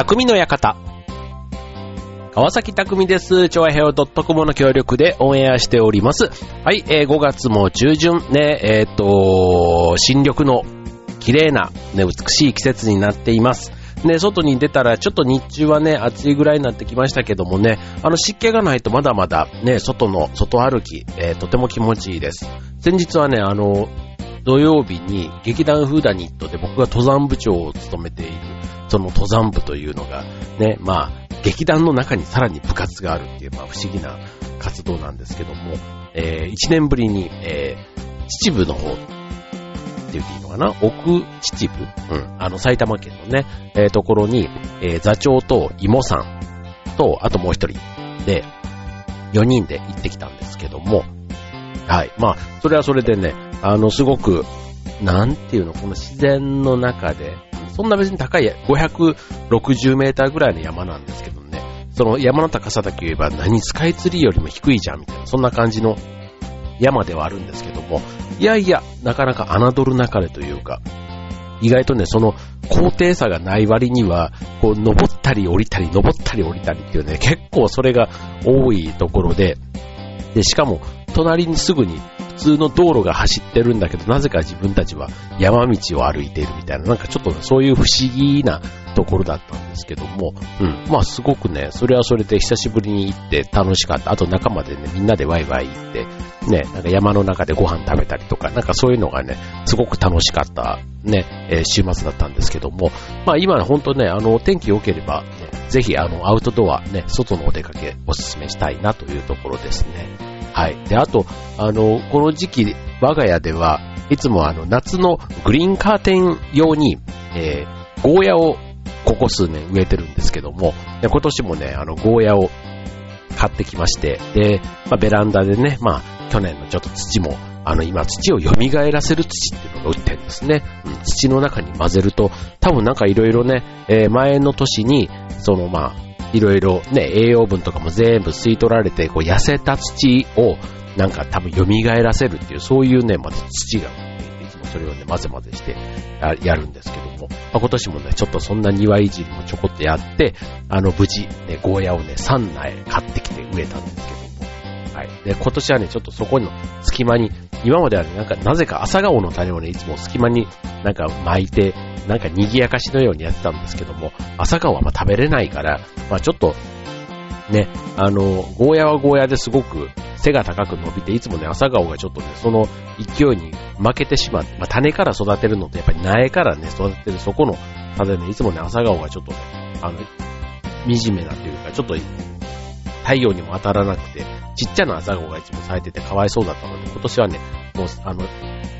匠の館。川崎匠です。超平洋 .com の協力でオンエアしております。はい、えー、5月も中旬ね、えっ、と、新緑の綺麗な、ね、美しい季節になっています。ね、外に出たらちょっと日中はね、暑いぐらいになってきましたけどもね、あの湿気がないとまだまだね、外の、外歩き、えー、とても気持ちいいです。先日はね、あの、土曜日に劇団フーダニットで僕が登山部長を務めている、その登山部というのが、ね、まあ、劇団の中にさらに部活があるっていう、まあ不思議な活動なんですけども、えー、1年ぶりに、えー、秩父の方って言っていいのかな奥秩父うん。あの、埼玉県のね、えー、ところに、えー、座長と芋さんと、あともう一人で、4人で行ってきたんですけども、はい。まあ、それはそれでね、あの、すごく、なんていうの、この自然の中で、そんな別に高い560メーターぐらいの山なんですけどね、その山の高さだけ言えば何スカイツリーよりも低いじゃんみたいな、そんな感じの山ではあるんですけども、いやいや、なかなか侮るなかれというか、意外とね、その高低差がない割には、こう、登ったり降りたり、登ったり降りたりっていうね、結構それが多いところで、で、しかも、隣にすぐに通の道路が走ってるんだけど、なぜか自分たちは山道を歩いているみたいな、なんかちょっとそういう不思議なところだったんですけども、うん。まあすごくね、それはそれで久しぶりに行って楽しかった。あと仲間でね、みんなでワイワイ行って、ね、なんか山の中でご飯食べたりとか、なんかそういうのがね、すごく楽しかったね、えー、週末だったんですけども、まあ今本当ね、あの、天気良ければ、ね、ぜひあの、アウトドア、ね、外のお出かけおすすめしたいなというところですね。はい。で、あと、あの、この時期、我が家では、いつもあの、夏のグリーンカーテン用に、えー、ゴーヤをここ数年植えてるんですけども、今年もね、あの、ゴーヤを買ってきまして、で、まあ、ベランダでね、まあ、去年のちょっと土も、あの、今土を蘇らせる土っていうのが売ってるんですね。うん、土の中に混ぜると、多分なんかいろいろね、えー、前の年に、そのまあ、いろいろね、栄養分とかも全部吸い取られて、こう痩せた土をなんか多分蘇らせるっていう、そういうね、まず土がいつもそれをね、混ぜ混ぜしてやるんですけども、まあ、今年もね、ちょっとそんな庭いじりもちょこっとやって、あの、無事、ね、ゴーヤをね、3苗買ってきて植えたんですけども、はい。で、今年はね、ちょっとそこの隙間に、今まではね、なんか、なぜか朝顔の種をね、いつも隙間になんか巻いて、なんか賑やかしのようにやってたんですけども、朝顔はまあ食べれないから、まあちょっと、ね、あの、ゴーヤはゴーヤですごく背が高く伸びて、いつもね、朝顔がちょっとね、その勢いに負けてしまって、まあ種から育てるのと、やっぱり苗からね、育てるそこの差でね、いつもね、朝顔がちょっとね、あの、惨めなというか、ちょっと太陽にも当たらなくて、ちっちゃな朝顔がいつも咲いててかわいそうだったので、今年はね、もう、あの、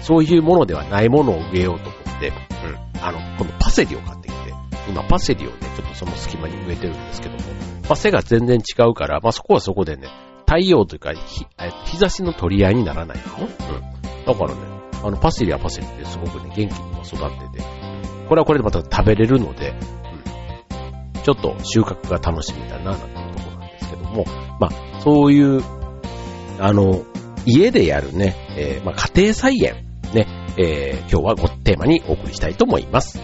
そういうものではないものを植えようと思って、うん、あの、このパセリを買ってきて、今パセリをね、ちょっとその隙間に植えてるんですけども、まあ、背が全然違うから、まあ、そこはそこでね、太陽というか、日日差しの取り合いにならないのうん。だからね、あの、パセリはパセリってすごくね、元気に育ってて、これはこれでまた食べれるので、うん。ちょっと収穫が楽しみだな、なんても、まあ、そういう、あの、家でやるね、えー、まあ、家庭菜園、ね、えー、今日はごテーマにお送りしたいと思います。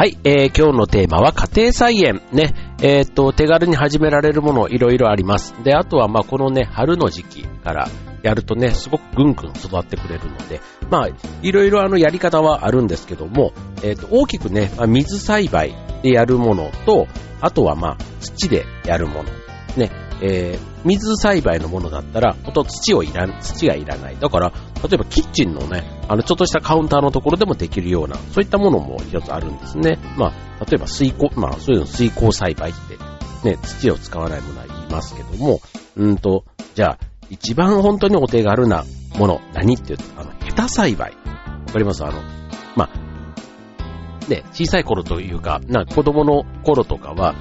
はい、えー、今日のテーマは家庭菜園。ね、えー、っと、手軽に始められるものいろいろあります。で、あとはまあこのね、春の時期からやるとね、すごくぐんぐん育ってくれるので、まあ、いろいろあのやり方はあるんですけども、えー、っと、大きくね、まあ、水栽培でやるものと、あとはまあ、土でやるもの。ね、えー、水栽培のものだったら、ほんと土をいら、土がいらない。だから、例えばキッチンのね、あの、ちょっとしたカウンターのところでもできるような、そういったものも一つあるんですね。まあ、例えば水耕、まあ、そういうの水耕栽培って、ね、土を使わないものは言いますけども、うんと、じゃあ、一番本当にお手軽なもの、何って言うと、あの、ヘタ栽培。わかります？あの、まあ、ね、小さい頃というか、な、子供の頃とかは、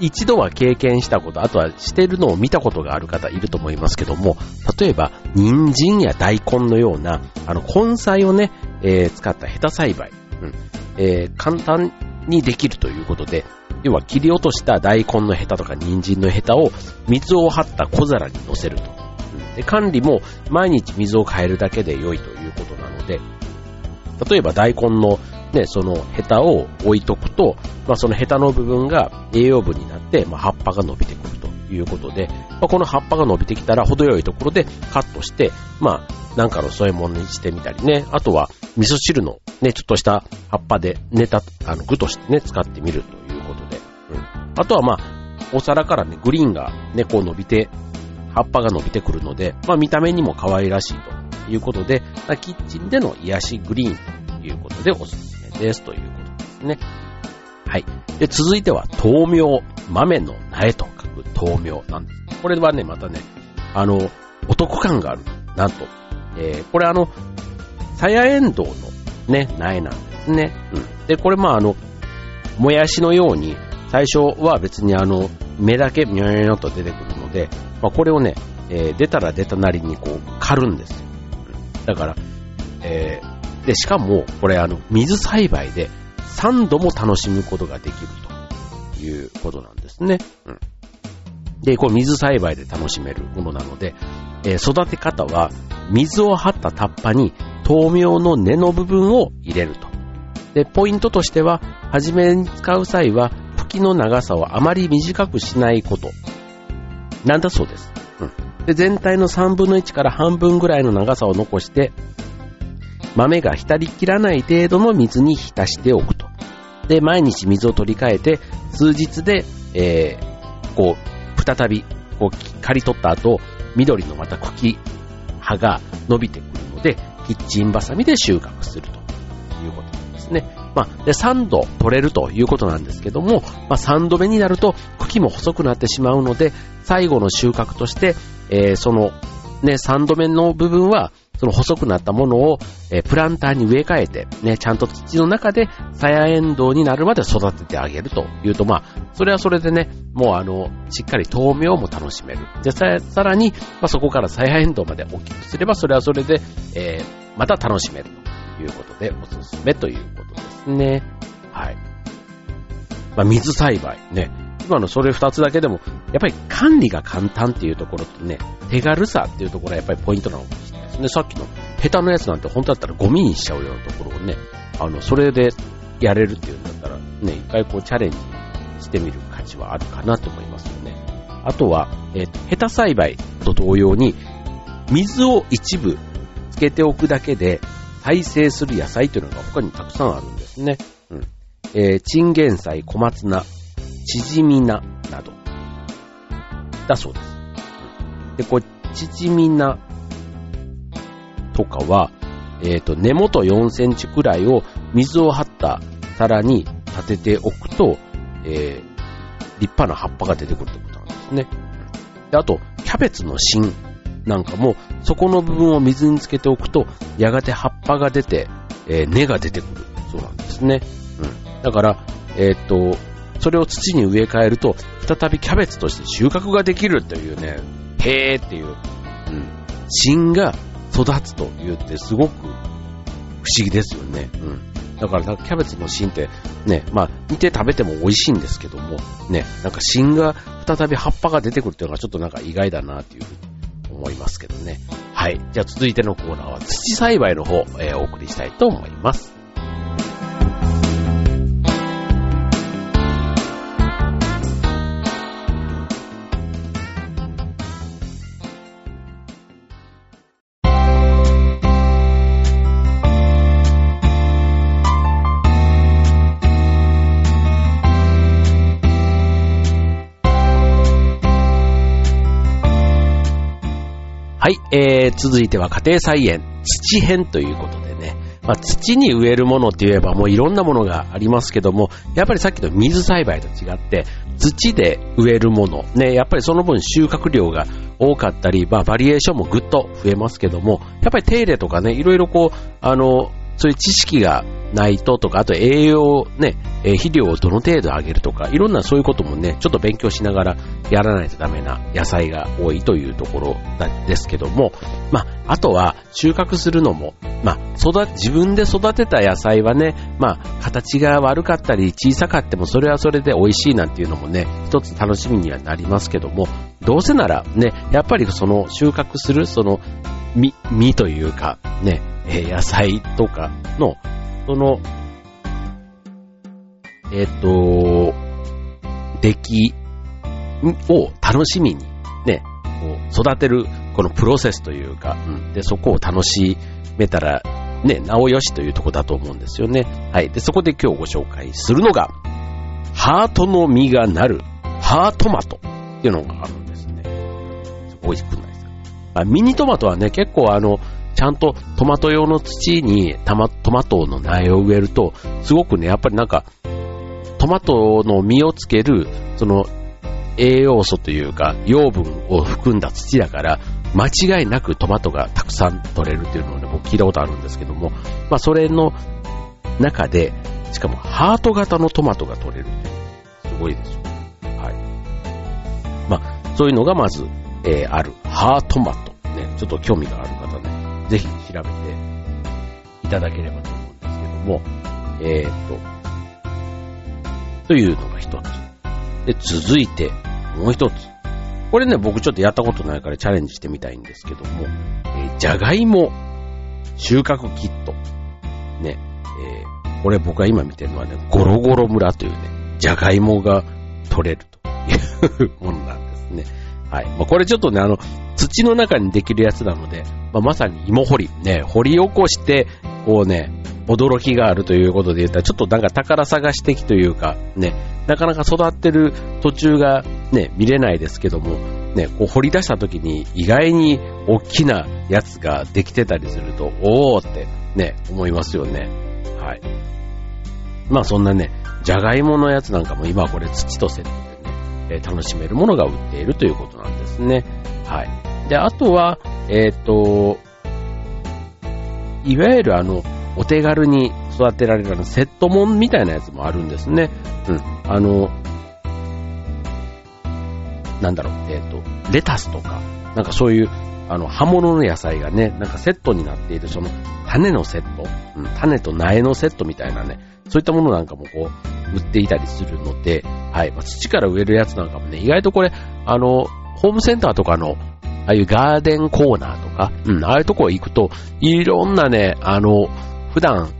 一度は経験したこと、あとはしてるのを見たことがある方いると思いますけども、例えば、人参や大根のような、あの、根菜をね、えー、使ったヘタ栽培、うん。えー、簡単にできるということで、要は切り落とした大根のヘタとか人参のヘタを水を張った小皿に乗せると。うん。で管理も毎日水を変えるだけで良いということなので、例えば大根のね、そのヘタを置いとくと、まあ、そのヘタの部分が栄養分になって、まあ、葉っぱが伸びてくるということで、まあ、この葉っぱが伸びてきたら程よいところでカットして、まあ、なんかの添え物にしてみたりね、あとは味噌汁のね、ちょっとした葉っぱでネタ、あの、具としてね、使ってみるということで、うん。あとはまあ、お皿からね、グリーンがね、こう伸びて、葉っぱが伸びてくるので、まあ見た目にも可愛らしいということで、キッチンでの癒しグリーンということでおすす。めですということですね。はい。で、続いては豆苗。豆の苗と書く豆苗なんです。これはね、またね、あの、お得感がある。なんと。えー、これあの、さやえんどうのね、苗なんですね。うん。で、これまああの、もやしのように、最初は別にあの、芽だけみょよよと出てくるので、まあ、これをね、えー、出たら出たなりにこう、刈るんですよ。だから、え、で、しかも、これあの、水栽培で3度も楽しむことができるということなんですね。うん。で、これ水栽培で楽しめるものなので、えー、育て方は、水を張ったタッパに豆苗の根の部分を入れると。で、ポイントとしては、初めに使う際は、茎の長さをあまり短くしないこと。なんだそうです。うん。で、全体の3分の1から半分ぐらいの長さを残して、豆が浸りきらない程度の水に浸しておくと。で、毎日水を取り替えて、数日で、えー、こう、再び、こう、刈り取った後、緑のまた茎、葉が伸びてくるので、キッチンバサミで収穫するということなんですね。まあ、で、3度取れるということなんですけども、まあ、3度目になると茎も細くなってしまうので、最後の収穫として、えー、その、ね、3度目の部分は、その細くなったものを、え、プランターに植え替えて、ね、ちゃんと土の中で、さやエンドウになるまで育ててあげるというと、まあ、それはそれでね、もうあの、しっかり豆苗も楽しめる。で、ささらに、まあ、そこからさやエンドウまで大きくすれば、それはそれで、えー、また楽しめるということで、おすすめということですね。はい。まあ、水栽培ね。今のそれ二つだけでも、やっぱり管理が簡単っていうところとね、手軽さっていうところがやっぱりポイントなのかもしれなで。さっきのヘタのやつなんて本当だったらゴミにしちゃうようなところをね、あの、それでやれるっていうんだったら、ね、一回こうチャレンジしてみる価値はあるかなと思いますよね。あとは、え、ー、ヘタ栽培と同様に、水を一部つけておくだけで再生する野菜というのが他にたくさんあるんですね。うん。えー、チンゲン菜、小松菜、チヂミ菜など。だそうです。で、こう、チヂミ菜とかは、えっ、ー、と、根元4センチくらいを水を張った皿に立てておくと、えー、立派な葉っぱが出てくるってことなんですね。であと、キャベツの芯なんかも、そこの部分を水につけておくと、やがて葉っぱが出て、えー、根が出てくるそうなんですね。うん。だから、えー、っと、それを土に植え替えると、再びキャベツとして収穫ができるというね、へーっていう、うん。芯が育つと言ってすごく不思議ですよね。うん。だから、キャベツの芯って、ね、まあ、煮て食べても美味しいんですけども、ね、なんか芯が再び葉っぱが出てくるっていうのがちょっとなんか意外だなっていうふうに思いますけどね。はい。じゃあ続いてのコーナーは土栽培の方、えー、お送りしたいと思います。えー、続いては家庭菜園、土編ということでね、まあ、土に植えるものって言えばもういろんなものがありますけども、やっぱりさっきの水栽培と違って、土で植えるもの、ね、やっぱりその分収穫量が多かったり、まあ、バリエーションもぐっと増えますけども、やっぱり手入れとかね、いろいろこう、あの、そういう知識がないととか、あと栄養ね、え肥料をどの程度上げるとか、いろんなそういうこともね、ちょっと勉強しながらやらないとダメな野菜が多いというところなんですけども、まあ、あとは収穫するのも、まあ、育、自分で育てた野菜はね、まあ、形が悪かったり小さかってもそれはそれで美味しいなんていうのもね、一つ楽しみにはなりますけども、どうせならね、やっぱりその収穫するその実、実というか、ね、野菜とかの、その、えっ、と、出来を楽しみに、ね、こう育てるこのプロセスというか、うん、で、そこを楽しめたら、ね、なおよしというとこだと思うんですよね。はい。で、そこで今日ご紹介するのが、ハートの実がなる、ハートマトっていうのがあるんですね。美味しくないですか？あミニトマトはね、結構あの、ちゃんとトマト用の土にトマトの苗を植えると、すごくね、やっぱりなんか、トマトの実をつける、その、栄養素というか、養分を含んだ土だから、間違いなくトマトがたくさん取れるっていうのをね、僕聞いたことあるんですけども、まあそれの中で、しかもハート型のトマトが取れるって、すごいですよ。はい。まあ、そういうのがまず、えー、ある。ハートマト。ね、ちょっと興味がある方ね、ぜひ調べていただければと思うんですけども、えー、っと、というのが一つ。で、続いて、もう一つ。これね、僕ちょっとやったことないからチャレンジしてみたいんですけども、えー、じゃがいも収穫キット。ね、えー、これ僕が今見てるのはね、ゴロゴロ村というね、じゃがいもが取れるというものなんですね。はい。まあ、これちょっとね、あの、土の中にできるやつなので、まあ、まさに芋掘り、ね、掘り起こして、こうね、驚きがあるということで言ったら、ちょっとなんか宝探し的というか、ね、なかなか育ってる途中がね、見れないですけども、ね、こう掘り出した時に意外に大きなやつができてたりすると、おーってね、思いますよね。はい。まあそんなね、じゃがいものやつなんかも今はこれ土とセットでね、楽しめるものが売っているということなんですね。はい。で、あとは、えっ、ー、と、いわゆるあの、お手軽に育てられるセットモンみたいなやつもあるんですね。うん。あの、なんだろう、えっ、ー、と、レタスとか、なんかそういう、あの、葉物の野菜がね、なんかセットになっている、その、種のセット、うん、種と苗のセットみたいなね、そういったものなんかもこう、売っていたりするので、はい、まあ、土から植えるやつなんかもね、意外とこれ、あの、ホームセンターとかの、ああいうガーデンコーナーとか、うん、ああいうとこ行くと、いろんなね、あの、普段、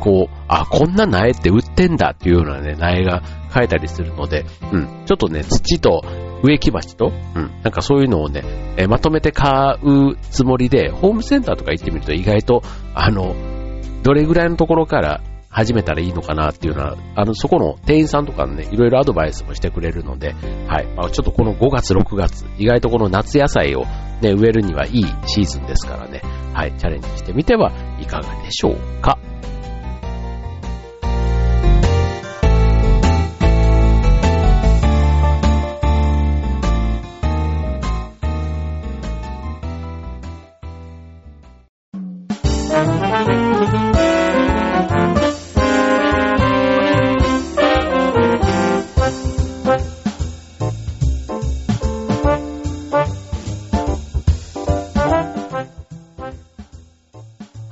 こう、あ、こんな苗って売ってんだっていうようなね、苗が生えたりするので、うん、ちょっとね、土と植木鉢と、うん、なんかそういうのをね、えまとめて買うつもりで、ホームセンターとか行ってみると意外と、あの、どれぐらいのところから始めたらいいのかなっていうのは、あの、そこの店員さんとかね、いろいろアドバイスもしてくれるので、はい。まあ、ちょっとこの5月、6月、意外とこの夏野菜をね、植えるにはいいシーズンですからね、はい、チャレンジしてみてはいかがでしょうか。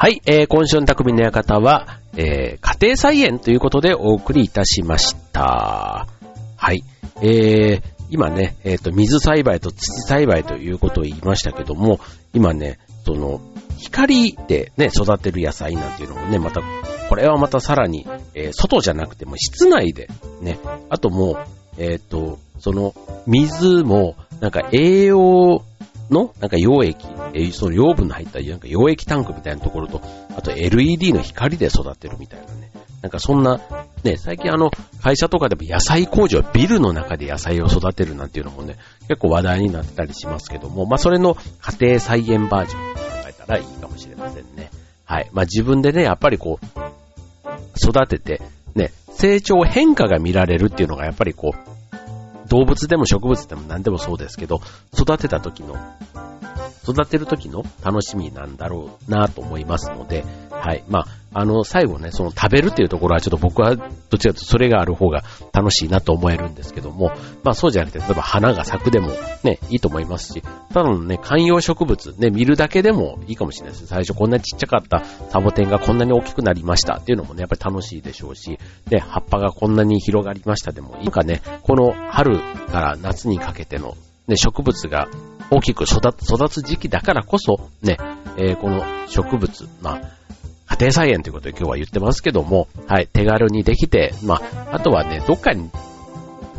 はい、えー、今週の匠の館は、えー、家庭菜園ということでお送りいたしました。はい、えー、今ね、えっ、ー、と、水栽培と土栽培ということを言いましたけども、今ね、その、光でね、育てる野菜なんていうのもね、また、これはまたさらに、えー、外じゃなくても室内で、ね、あともう、えっ、ー、と、その、水も、なんか栄養の、なんか溶液、えー、その養分の入ったなんか溶液タンクみたいなところと、あと LED の光で育てるみたいなね。なんかそんな、ね、最近あの、会社とかでも野菜工場、ビルの中で野菜を育てるなんていうのもね、結構話題になったりしますけども、まあそれの家庭菜園バージョン考えたらいいかもしれませんね。はい。まあ自分でね、やっぱりこう、育てて、ね、成長変化が見られるっていうのがやっぱりこう、動物でも植物でも何でもそうですけど、育てた時の育てる時の楽しみなんだろうなと思いますので、はい。まあ、あの、最後ね、その食べるっていうところはちょっと僕はどちらかとそれがある方が楽しいなと思えるんですけども、まあそうじゃなくて、例えば花が咲くでもね、いいと思いますし、ただのね、観葉植物、ね、見るだけでもいいかもしれないです。最初こんなちっちゃかったサボテンがこんなに大きくなりましたっていうのもね、やっぱり楽しいでしょうし、で、葉っぱがこんなに広がりましたでもいいかね、この春から夏にかけてのね、植物が大きく育つ時期だからこそ、ね、えー、この植物、まあ、家庭菜園ということで今日は言ってますけども、はい、手軽にできて、まあ、あとはね、どっかに、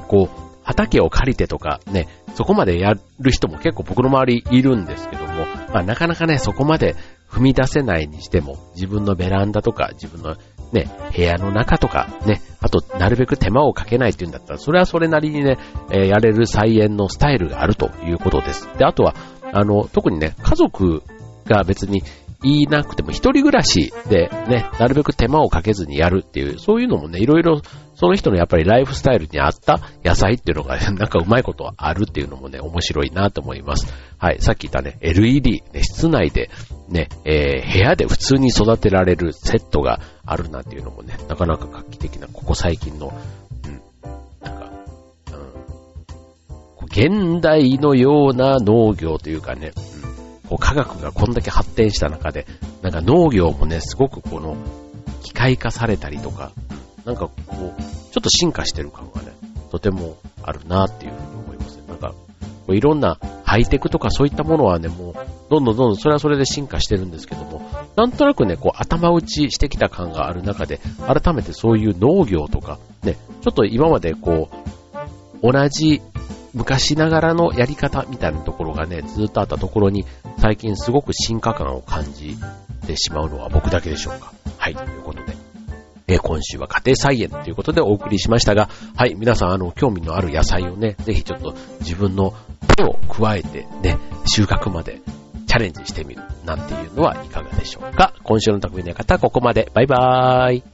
こう、畑を借りてとかね、そこまでやる人も結構僕の周りいるんですけども、まあなかなかね、そこまで踏み出せないにしても、自分のベランダとか、自分のね、部屋の中とか、ね、あと、なるべく手間をかけないっていうんだったら、それはそれなりにね、えー、やれる菜園のスタイルがあるということです。で、あとは、あの、特にね、家族が別に言いなくても一人暮らしでね、なるべく手間をかけずにやるっていう、そういうのもね、いろいろその人のやっぱりライフスタイルに合った野菜っていうのが、ね、なんかうまいことあるっていうのもね、面白いなと思います。はい、さっき言ったね、LED、ね、室内でね、えー、部屋で普通に育てられるセットがあるなんていうのもね、なかなか画期的な、ここ最近の、うん、なんか、うん、現代のような農業というかね、うん、こう科学がこんだけ発展した中で、なんか農業もね、すごくこの、機械化されたりとか、なんかこう、ちょっと進化してる感がね、とてもあるなっていうふうに思いますね。なんか、こういろんなハイテクとかそういったものはね、もう、どんどんどんどんそれはそれで進化してるんですけども、なんとなくね、こう頭打ちしてきた感がある中で、改めてそういう農業とか、ね、ちょっと今までこう、同じ昔ながらのやり方みたいなところがね、ずっとあったところに、最近すごく進化感を感じてしまうのは僕だけでしょうか。はい、ということで。え今週は家庭菜園ということでお送りしましたが、はい、皆さん、あの、興味のある野菜をね、ぜひちょっと自分の手を加えてね、収穫までチャレンジしてみるなんていうのはいかがでしょうか。今週の匠の方はここまで。バイバーイ。